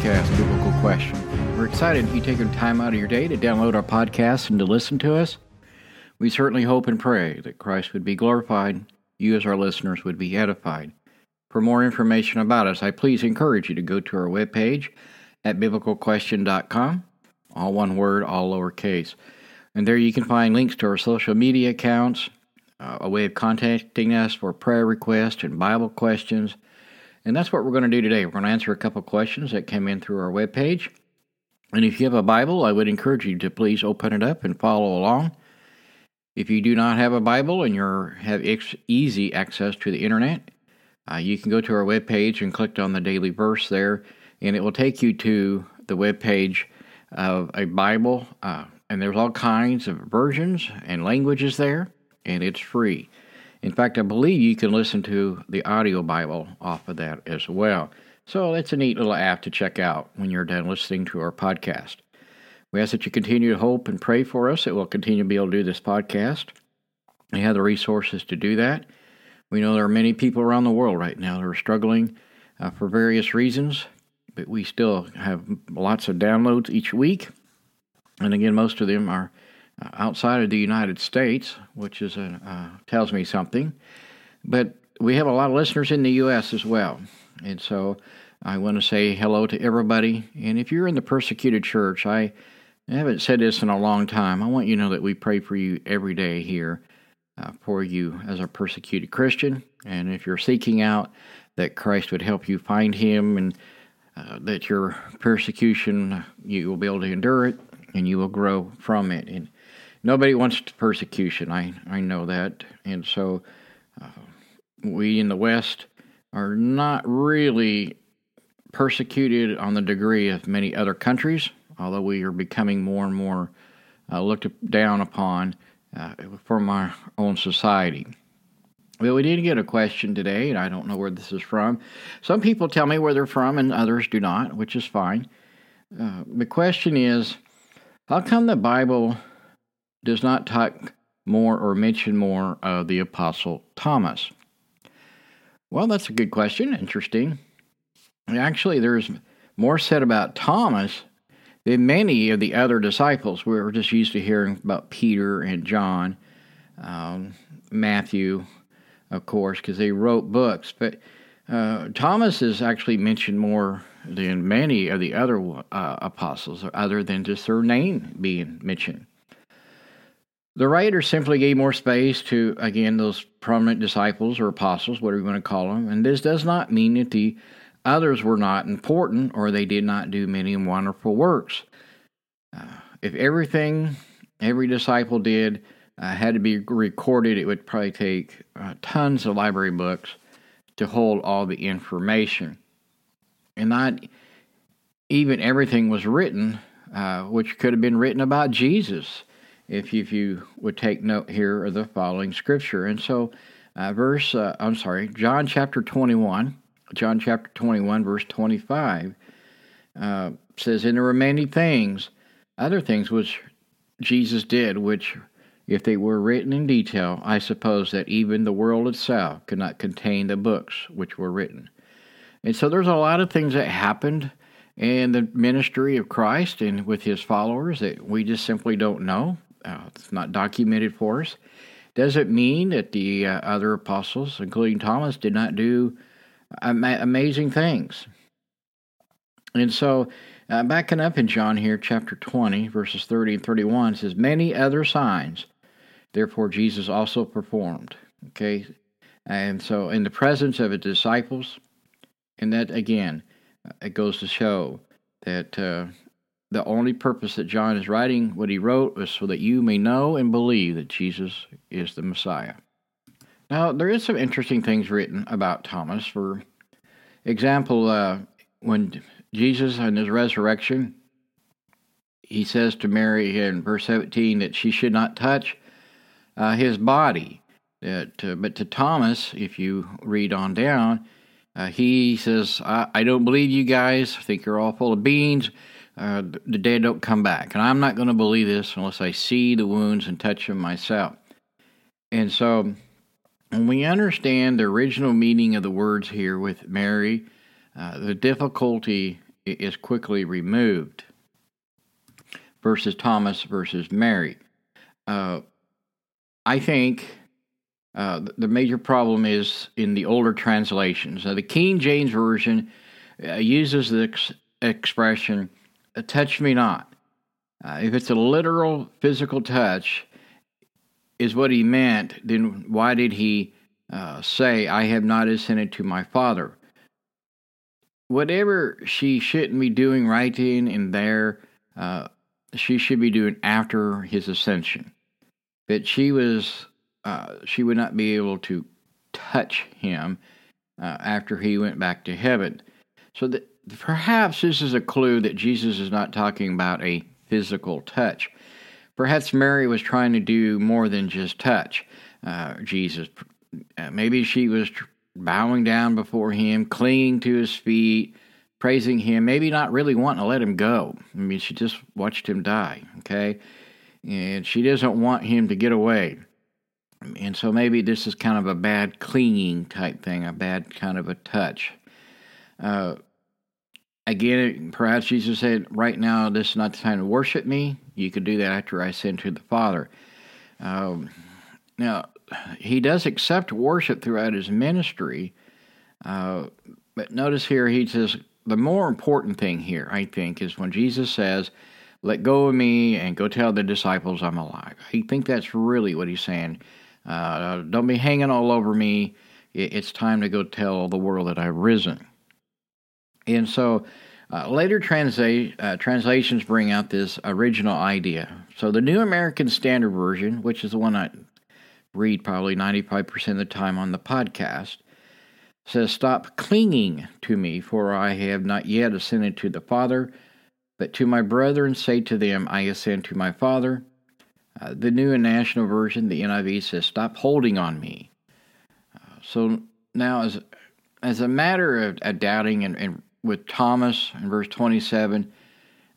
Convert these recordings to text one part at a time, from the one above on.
podcast, Biblical Question. We're excited you've taken time out of your day to download our podcast and to listen to us. We certainly hope and pray that Christ would be glorified, you as our listeners would be edified. For more information about us, I please encourage you to go to our webpage at biblicalquestion.com, all one word, all lowercase. And there you can find links to our social media accounts, uh, a way of contacting us for prayer requests and Bible questions and that's what we're going to do today. We're going to answer a couple questions that came in through our webpage. And if you have a Bible, I would encourage you to please open it up and follow along. If you do not have a Bible and you have ex- easy access to the internet, uh, you can go to our webpage and click on the daily verse there, and it will take you to the webpage of a Bible. Uh, and there's all kinds of versions and languages there, and it's free. In fact, I believe you can listen to the audio Bible off of that as well. So it's a neat little app to check out when you're done listening to our podcast. We ask that you continue to hope and pray for us that we'll continue to be able to do this podcast. We have the resources to do that. We know there are many people around the world right now that are struggling uh, for various reasons, but we still have lots of downloads each week. And again, most of them are outside of the United States, which is a, uh, tells me something. But we have a lot of listeners in the U.S. as well, and so I want to say hello to everybody. And if you're in the persecuted church, I, haven't said this in a long time. I want you to know that we pray for you every day here uh, for you as a persecuted Christian, and if you're seeking out that Christ would help you find Him and uh, that your persecution you will be able to endure it and you will grow from it. And nobody wants persecution. I I know that, and so uh, we in the West are not really persecuted on the degree of many other countries, although we are becoming more and more uh, looked down upon uh, from our own society. Well, we did get a question today, and I don't know where this is from. Some people tell me where they're from, and others do not, which is fine. Uh, the question is how come the Bible does not talk more or mention more of the Apostle Thomas? Well, that's a good question. Interesting. Actually, there's more said about Thomas than many of the other disciples. We are just used to hearing about Peter and John, um, Matthew, of course, because they wrote books. But uh, Thomas is actually mentioned more than many of the other uh, apostles, other than just their name being mentioned. The writer simply gave more space to, again, those prominent disciples or apostles, whatever you want to call them. And this does not mean that the others were not important or they did not do many wonderful works. Uh, if everything every disciple did uh, had to be recorded, it would probably take uh, tons of library books to hold all the information. And not even everything was written, uh, which could have been written about Jesus if you, if you would take note here of the following scripture. And so, uh, verse, uh, I'm sorry, John chapter 21, John chapter 21, verse 25 uh, says, And there were many things, other things which Jesus did, which, if they were written in detail, I suppose that even the world itself could not contain the books which were written. And so there's a lot of things that happened in the ministry of Christ and with his followers that we just simply don't know uh, it's not documented for us. Does it mean that the uh, other apostles, including Thomas, did not do ama- amazing things? And so, uh, backing up in John here, chapter 20, verses 30 and 31, says, Many other signs, therefore, Jesus also performed. Okay? And so, in the presence of his disciples, and that again, it goes to show that uh, the only purpose that John is writing what he wrote was so that you may know and believe that Jesus is the Messiah. Now, there is some interesting things written about Thomas. For example, uh, when Jesus and his resurrection, he says to Mary in verse 17 that she should not touch uh, his body. That, uh, but to Thomas, if you read on down, uh, he says, I, I don't believe you guys. I think you're all full of beans uh, the dead don't come back. And I'm not going to believe this unless I see the wounds and touch them myself. And so, when we understand the original meaning of the words here with Mary, uh, the difficulty is quickly removed versus Thomas versus Mary. Uh, I think uh, the major problem is in the older translations. Now, the King James Version uh, uses the ex- expression, touch me not. Uh, if it's a literal physical touch, is what he meant, then why did he uh, say, I have not ascended to my Father? Whatever she shouldn't be doing right in and there, uh, she should be doing after his ascension. But she was, uh, she would not be able to touch him uh, after he went back to heaven. So that perhaps this is a clue that Jesus is not talking about a physical touch. Perhaps Mary was trying to do more than just touch uh, Jesus. Uh, maybe she was bowing down before him, clinging to his feet, praising him, maybe not really wanting to let him go. I mean, she just watched him die, okay? And she doesn't want him to get away. And so maybe this is kind of a bad clinging type thing, a bad kind of a touch. Uh, again, perhaps Jesus said, Right now, this is not the time to worship me. You could do that after I send to the Father. Um, now, he does accept worship throughout his ministry, uh, but notice here he says, the more important thing here, I think, is when Jesus says, Let go of me and go tell the disciples I'm alive. I think that's really what he's saying. Uh, don't be hanging all over me. It's time to go tell the world that I've risen. And so uh, later transla- uh, translations bring out this original idea. So the New American Standard Version, which is the one I read probably 95% of the time on the podcast, says, Stop clinging to me, for I have not yet ascended to the Father, but to my brethren say to them, I ascend to my Father. Uh, the New International Version, the NIV, says, Stop holding on me. Uh, so now, as, as a matter of, of doubting, and, and, with Thomas in verse 27,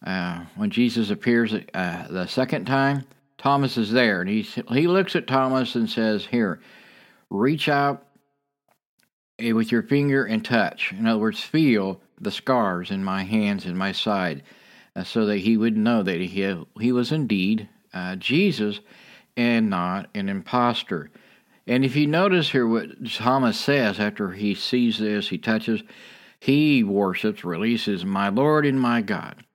uh, when Jesus appears uh, the second time, Thomas is there, and he, he looks at Thomas and says, Here, reach out Eh, with your finger and touch. In other words, feel the scars in my hands and my side, uh, so that he would know that he, he was indeed uh, Jesus and not an impostor. And if you notice here what Thomas says after he sees this, he touches, he worships, releases, My Lord and my God.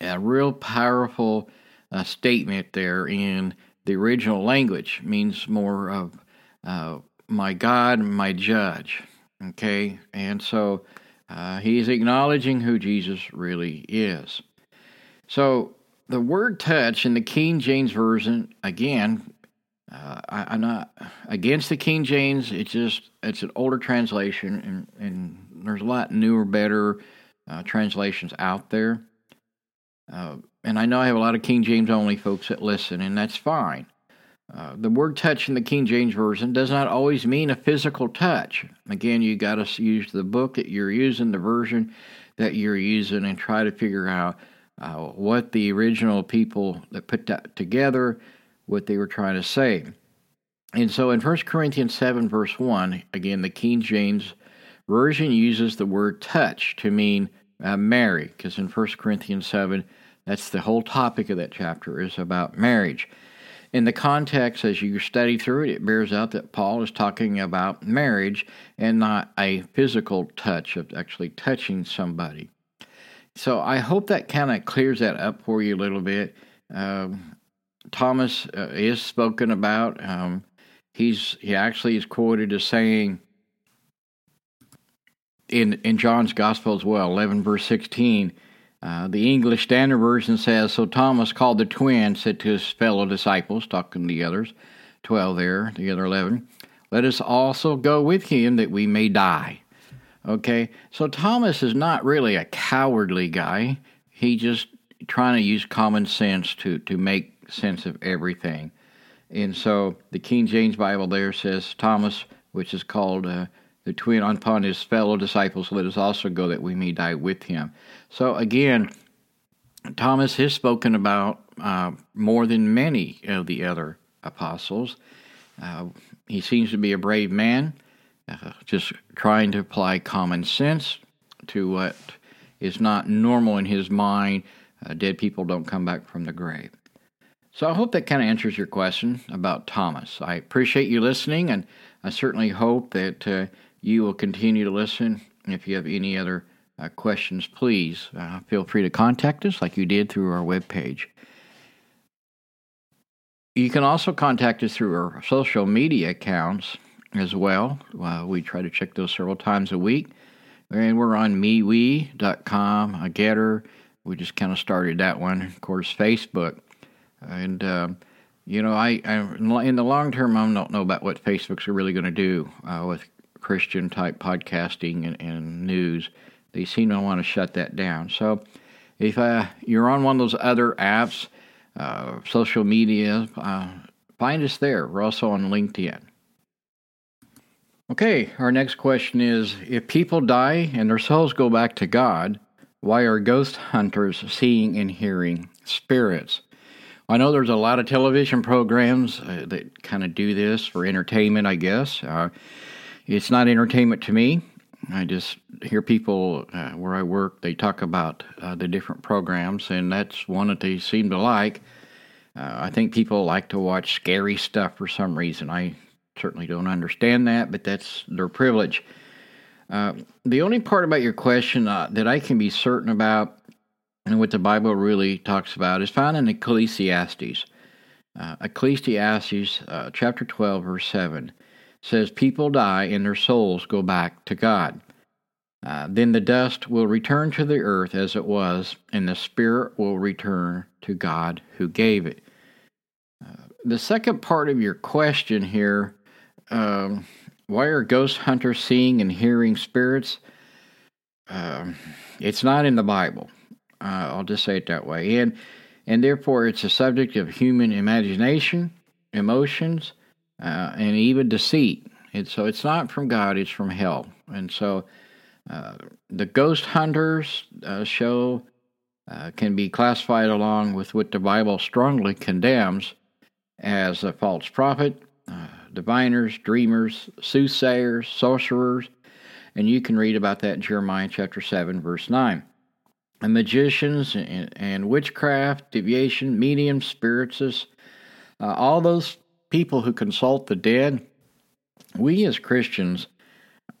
A real powerful uh, statement there in the original language means more of uh, my God, my judge. Okay, and so uh, he's acknowledging who Jesus really is. So the word touch in the King James Version, again, uh, I, am not against the King James. It's just it's an older translation, and, and there's a lot newer, better uh, translations out there. Uh, and I know I have a lot of King James only folks that listen, and that's fine. Uh, the word touch in the King James Version does not always mean a physical touch. Again, you got to use the book that you're using, the version that you're using, and try to figure out uh, what the original people that put that together, what they were trying to say. And so in 1 Corinthians 7, verse 1, again, the King James Version uses the word touch to mean uh, marry, because in 1 Corinthians 7, that's the whole topic of that chapter is about marriage in the context, as you study through it, it bears out that Paul is talking about marriage and not a physical touch of actually touching somebody. So I hope that kind of clears that up for you a little bit. Um, Thomas uh, is spoken about. Um, he's he actually is quoted as saying in in John's Gospel as well, eleven verse sixteen. Uh, the English Standard Version says So Thomas called the twin, said to his fellow disciples, talking to the others, 12 there, the other 11, let us also go with him that we may die. Okay, so Thomas is not really a cowardly guy. He just trying to use common sense to, to make sense of everything. And so the King James Bible there says Thomas, which is called uh, the twin upon his fellow disciples, let us also go that we may die with him. So again, Thomas is spoken about uh, more than many of the other apostles. Uh, he seems to be a brave man, uh, just trying to apply common sense to what is not normal in his mind. Uh, dead people don't come back from the grave. So I hope that kind of answers your question about Thomas. I appreciate you listening, and I certainly hope that uh, you will continue to listen. If you have any other uh, questions, please uh, feel free to contact us like you did through our webpage. You can also contact us through our social media accounts as well. Uh, we try to check those several times a week. And we're on MeWe.com, a Gettr. We just kind of started that one. Of course, Facebook. And, uh, you know, I, I, in the long term, I don't know about what Facebook's really going to do uh, with Christian type podcasting and, and, news. They seem to want to shut that down. So if uh, you're on one of those other apps, uh, social media, uh, find us there. We're also on LinkedIn. Okay, our next question is If people die and their souls go back to God, why are ghost hunters seeing and hearing spirits? I know there's a lot of television programs uh, that kind of do this for entertainment, I guess. Uh, it's not entertainment to me. I just hear people uh, where I work, they talk about uh, the different programs, and that's one that they seem to like. Uh, I think people like to watch scary stuff for some reason. I certainly don't understand that, but that's their privilege. Uh, the only part about your question uh, that I can be certain about, and what the Bible really talks about, is found in Ecclesiastes. Uh, Ecclesiastes chapter 12, verse 7 says, People die and their souls go back to God. Uh, then the dust will return to the earth as it was, and the spirit will return to God who gave it. Uh, the second part of your question here um, why are ghost hunters seeing and hearing spirits? Uh, it's not in the Bible. Uh, I'll just say it that way. And, and therefore, it's a subject of human imagination, emotions, uh, and even deceit. And so it's not from God, it's from hell. And so uh, the ghost hunters uh, show uh, can be classified along with what the Bible strongly condemns as a false prophet, uh, diviners, dreamers, soothsayers, sorcerers, and you can read about that in Jeremiah chapter 7, verse 9. And magicians and, and witchcraft, deviation, mediums, spiritists, uh, all those people who consult the dead, we as Christians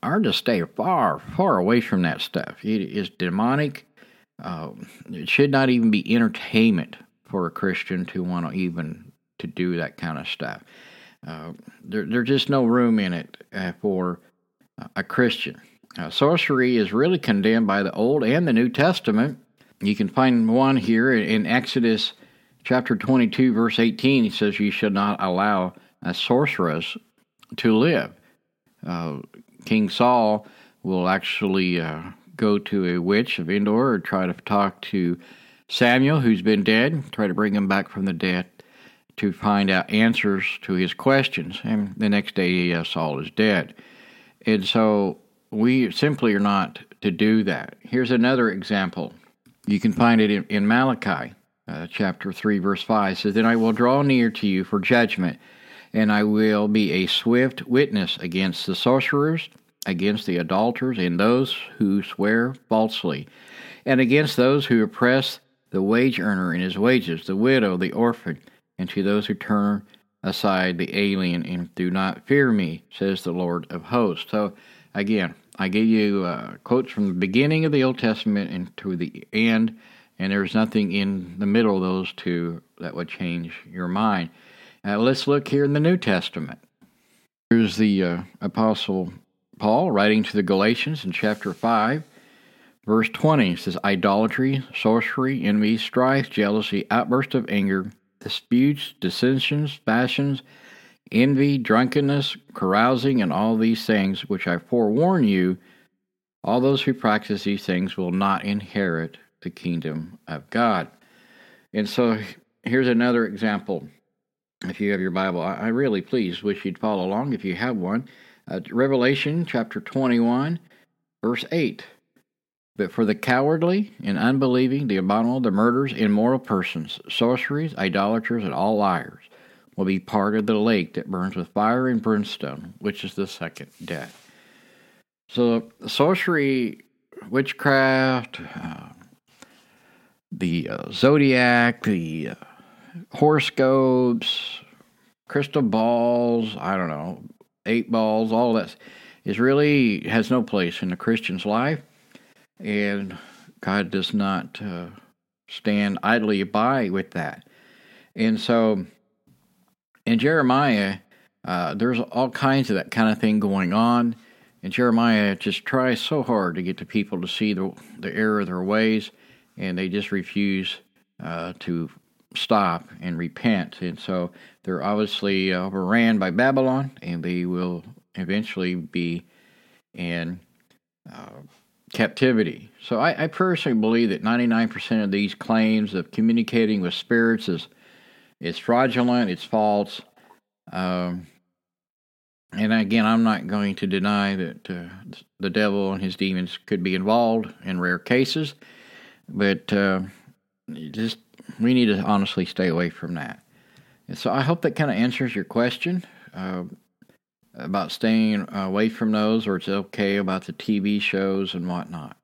are to stay far, far away from that stuff. It is demonic. Uh, it should not even be entertainment for a Christian to want to even to do that kind of stuff. Uh, there, there's just no room in it uh, for a Christian. Uh, sorcery is really condemned by the Old and the New Testament. You can find one here in Exodus chapter 22, verse 18. He says, You should not allow a sorceress to live. Uh, King Saul will actually uh, go to a witch of Endor or try to talk to Samuel, who's been dead, try to bring him back from the dead to find out answers to his questions. And the next day, uh, Saul is dead. And so we simply are not to do that. Here's another example. You can find it in, in Malachi uh, chapter 3, verse 5 says, Then I will draw near to you for judgment, and I will be a swift witness against the sorcerers, against the adulterers, and those who swear falsely, and against those who oppress the wage earner in his wages, the widow, the orphan and to those who turn aside the alien and do not fear me, says the Lord of hosts. So, again, I gave you uh, quotes from the beginning of the Old Testament and to the end, and there's nothing in the middle of those two that would change your mind. Uh, let's look here in the New Testament. Here's the uh, Apostle Paul writing to the Galatians in chapter 5, verse 20. It says, Idolatry, sorcery, envy, strife, jealousy, outburst of anger disputes, dissensions, passions, envy, drunkenness, carousing, and all these things, which I forewarn you, all those who practice these things will not inherit the kingdom of God. And so here's another example. If you have your Bible, I really please wish you'd follow along if you have one. Uh, Revelation chapter 21, verse 8. But for the cowardly and unbelieving, the abominable, the murderers, immoral persons, sorceries, idolaters, and all liars will be part of the lake that burns with fire and brimstone, which is the second death. So, sorcery witchcraft, uh, the uh, zodiac, the uh, horoscopes, crystal balls, I don't know, eight balls, all that is really has no place in a Christian's life. And God does not uh, stand idly by with that. And so in Jeremiah, uh, there's all kinds of that kind of thing going on. And Jeremiah just tries so hard to get the people to see the, the error of their ways, and they just refuse uh, to stop and repent. And so they're obviously overran by Babylon, and they will eventually be in uh, captivity. So I, I, personally believe that 99% of these claims of communicating with spirits is is fraudulent, it's false. Um, and again, I'm not going to deny that uh, the devil and his demons could be involved in rare cases, but uh, just we need to honestly stay away from that. And so I hope that kind of answers your question uh, about staying away from those, or it's okay about the TV shows and whatnot.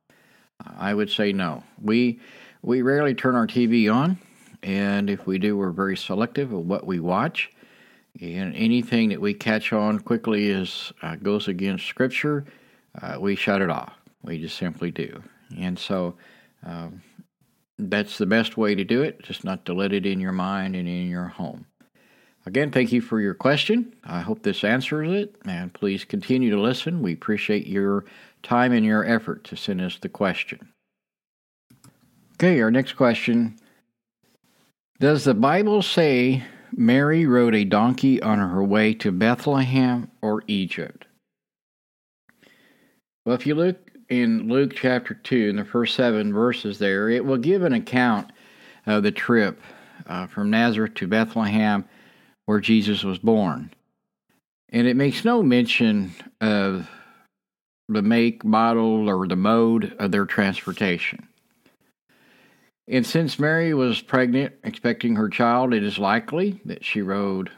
I would say no. We we rarely turn our TV on, and if we do, we're very selective of what we watch. And anything that we catch on quickly is uh, goes against Scripture, uh, we shut it off. We just simply do. And so um, that's the best way to do it, just not to let it in your mind and in your home. Again, thank you for your question. I hope this answers it, and please continue to listen. We appreciate your time and your effort to send us the question. Okay, our next question Does the Bible say Mary rode a donkey on her way to Bethlehem or Egypt? Well, if you look in Luke chapter 2, in the first seven verses there, it will give an account of the trip uh, from Nazareth to Bethlehem where Jesus was born. And it makes no mention of the make, model, or the mode of their transportation. And since Mary was pregnant, expecting her child, it is likely that she rode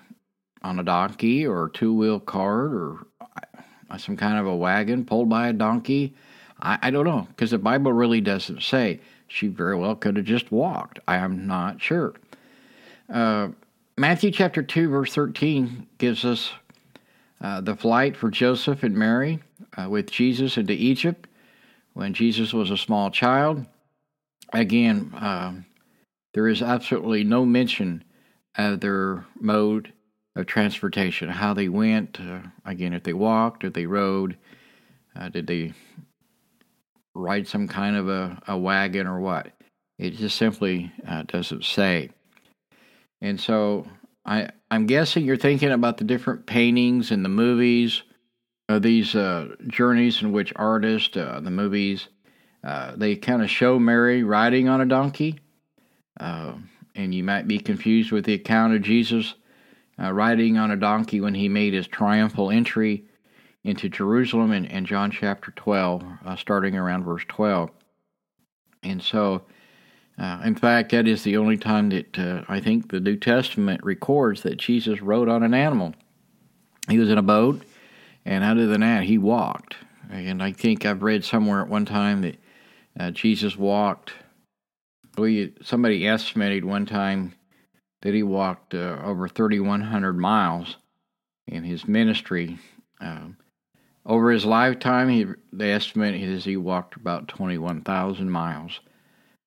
on a donkey or a two wheel cart or uh, some kind of a wagon pulled by a donkey I, I don't know, because the Bible really doesn't say. She very well could have just walked. I am not sure. Uh, Matthew chapter 2, verse 13 gives us uh, the flight for Joseph and Mary uh, with Jesus into Egypt when Jesus was a small child. Again, um, there is absolutely no mention of their mode of transportation, how they went. Uh, again, if they walked, if they rode, uh, did they ride some kind of a, a wagon or what. It just simply uh, doesn't say. And so I, I'm guessing you're thinking about the different paintings and the movies, uh, these uh, journeys in which artists, uh, the movies, uh, they kind of show Mary riding on a donkey. Uh, and you might be confused with the account of Jesus riding on a donkey when he made his triumphal entry into Jerusalem in, in John chapter 12, uh, starting around verse 12. And so, uh, in fact, that is the only time that uh, I think the New Testament records that Jesus rode on an animal. He was in a boat, and other than that, he walked. And I think I've read somewhere at one time that uh, Jesus walked. We somebody estimated one time that he walked uh, over 3,100 miles in his ministry. Um, over his lifetime, he, the estimate is he walked about 21,000 miles,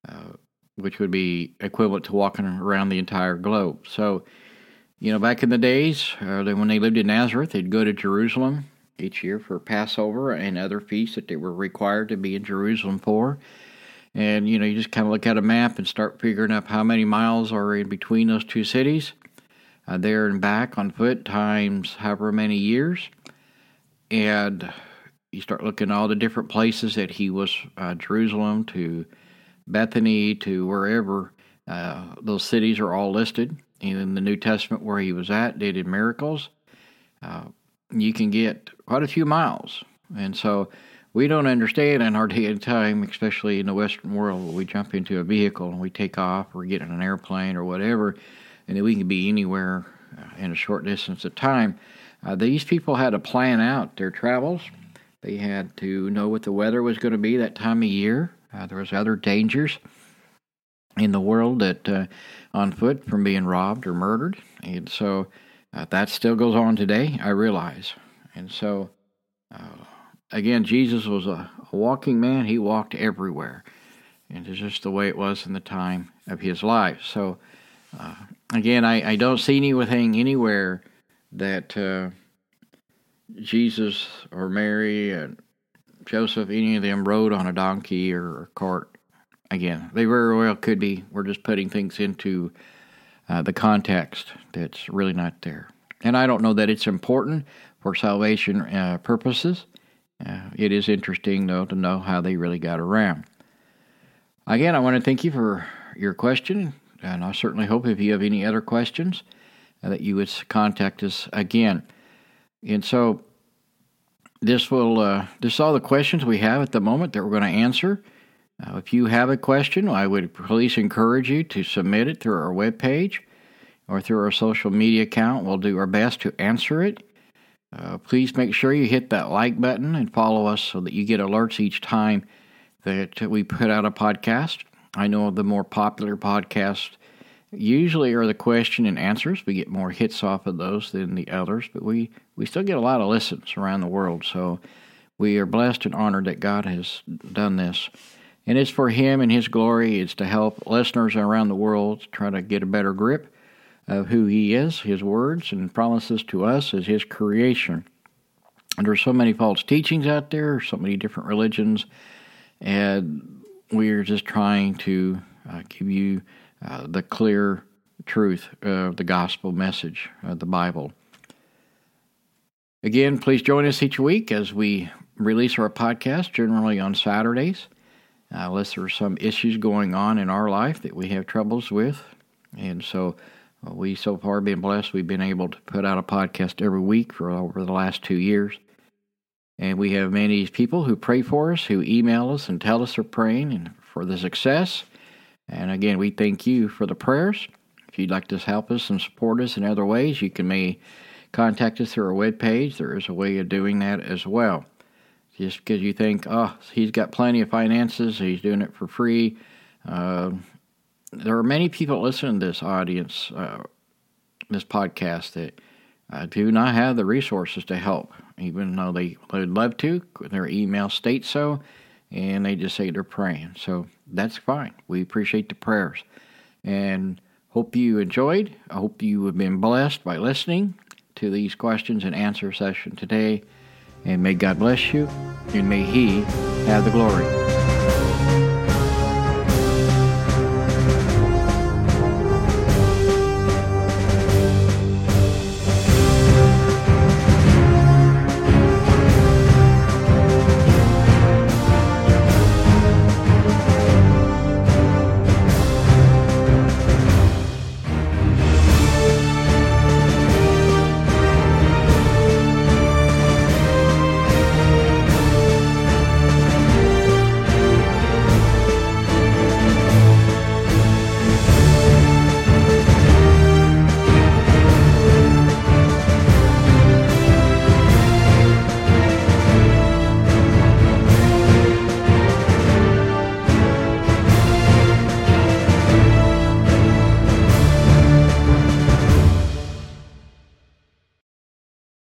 uh, which would be equivalent to walking around the entire globe. So, you know, back in the days, uh, when they lived in Nazareth, they'd go to Jerusalem each year for Passover and other feasts that they were required to be in Jerusalem for. And, you know, you just kind of look at a map and start figuring up how many miles are in between those two cities, uh, there and back on foot, times however many years and you start looking all the different places that he was uh, Jerusalem to Bethany to wherever. Uh, those cities are all listed in the New Testament where he was at, did miracles. Uh, you can get quite a few miles. And so we don't understand in our day and time, especially in the Western world, we jump into a vehicle and we take off or get in an airplane or whatever, and then we can be anywhere uh, in a short distance of time. Uh, these people had to plan out their travels. They had to know what the weather was going to be that time of year. Uh, there was other dangers in the world that uh, on foot from being robbed or murdered, and so uh, that still goes on today. I realize, and so uh, again, Jesus was a, a, walking man. He walked everywhere, and it's just the way it was in the time of his life. So uh, again, I, I, don't see anything anywhere that uh, Jesus or Mary and Joseph, any of them, rode on a donkey or a cart again, they very well could be. We're just putting things into uh, the context that's really not there. And I don't know that it's important for salvation uh, purposes. Uh, it is interesting, though, to know how they really got around. Again, I want to thank you for your question, and I certainly hope if you have any other questions that you would contact us again. And so, this will uh, this is all the questions we have at the moment that we're going to answer. Uh, if you have a question, I would please encourage you to submit it through our webpage or through our social media account. We'll do our best to answer it. Uh, please make sure you hit that like button and follow us so that you get alerts each time that we put out a podcast. I know the more popular podcasts usually are the question and answers. We get more hits off of those than the others, but we, we still get a lot of listens around the world. So we are blessed and honored that God has done this. And it's for Him and His glory. It's to help listeners around the world try to get a better grip of who He is, His words and promises to us as His creation. And there's so many false teachings out there, so many different religions, and we are just trying to uh, give you uh, the clear truth of the gospel message of the Bible. Again, please join us each week as we release our podcast, generally on Saturdays uh, unless are some issues going on in our life that we have troubles with. And so uh, we so far been blessed. We've been able to put out a podcast every week for over the last two years. And we have many people who pray for us, who email us and tell us they're praying and for the success. And again, we thank you for the prayers. If you'd like to help us and support us in other ways, you can may contact us through our webpage. There is a way of doing that as well just because you think, oh, he's got plenty of finances, he's doing it for free. Uh, there are many people listening to this audience, uh, this podcast, that uh, do not have the resources to help, even though they would love to. Their email states so, and they just say they're praying. So that's fine. We appreciate the prayers. And hope you enjoyed. I hope you have been blessed by listening to these questions and answer session today. And may God bless you, and may He have the glory.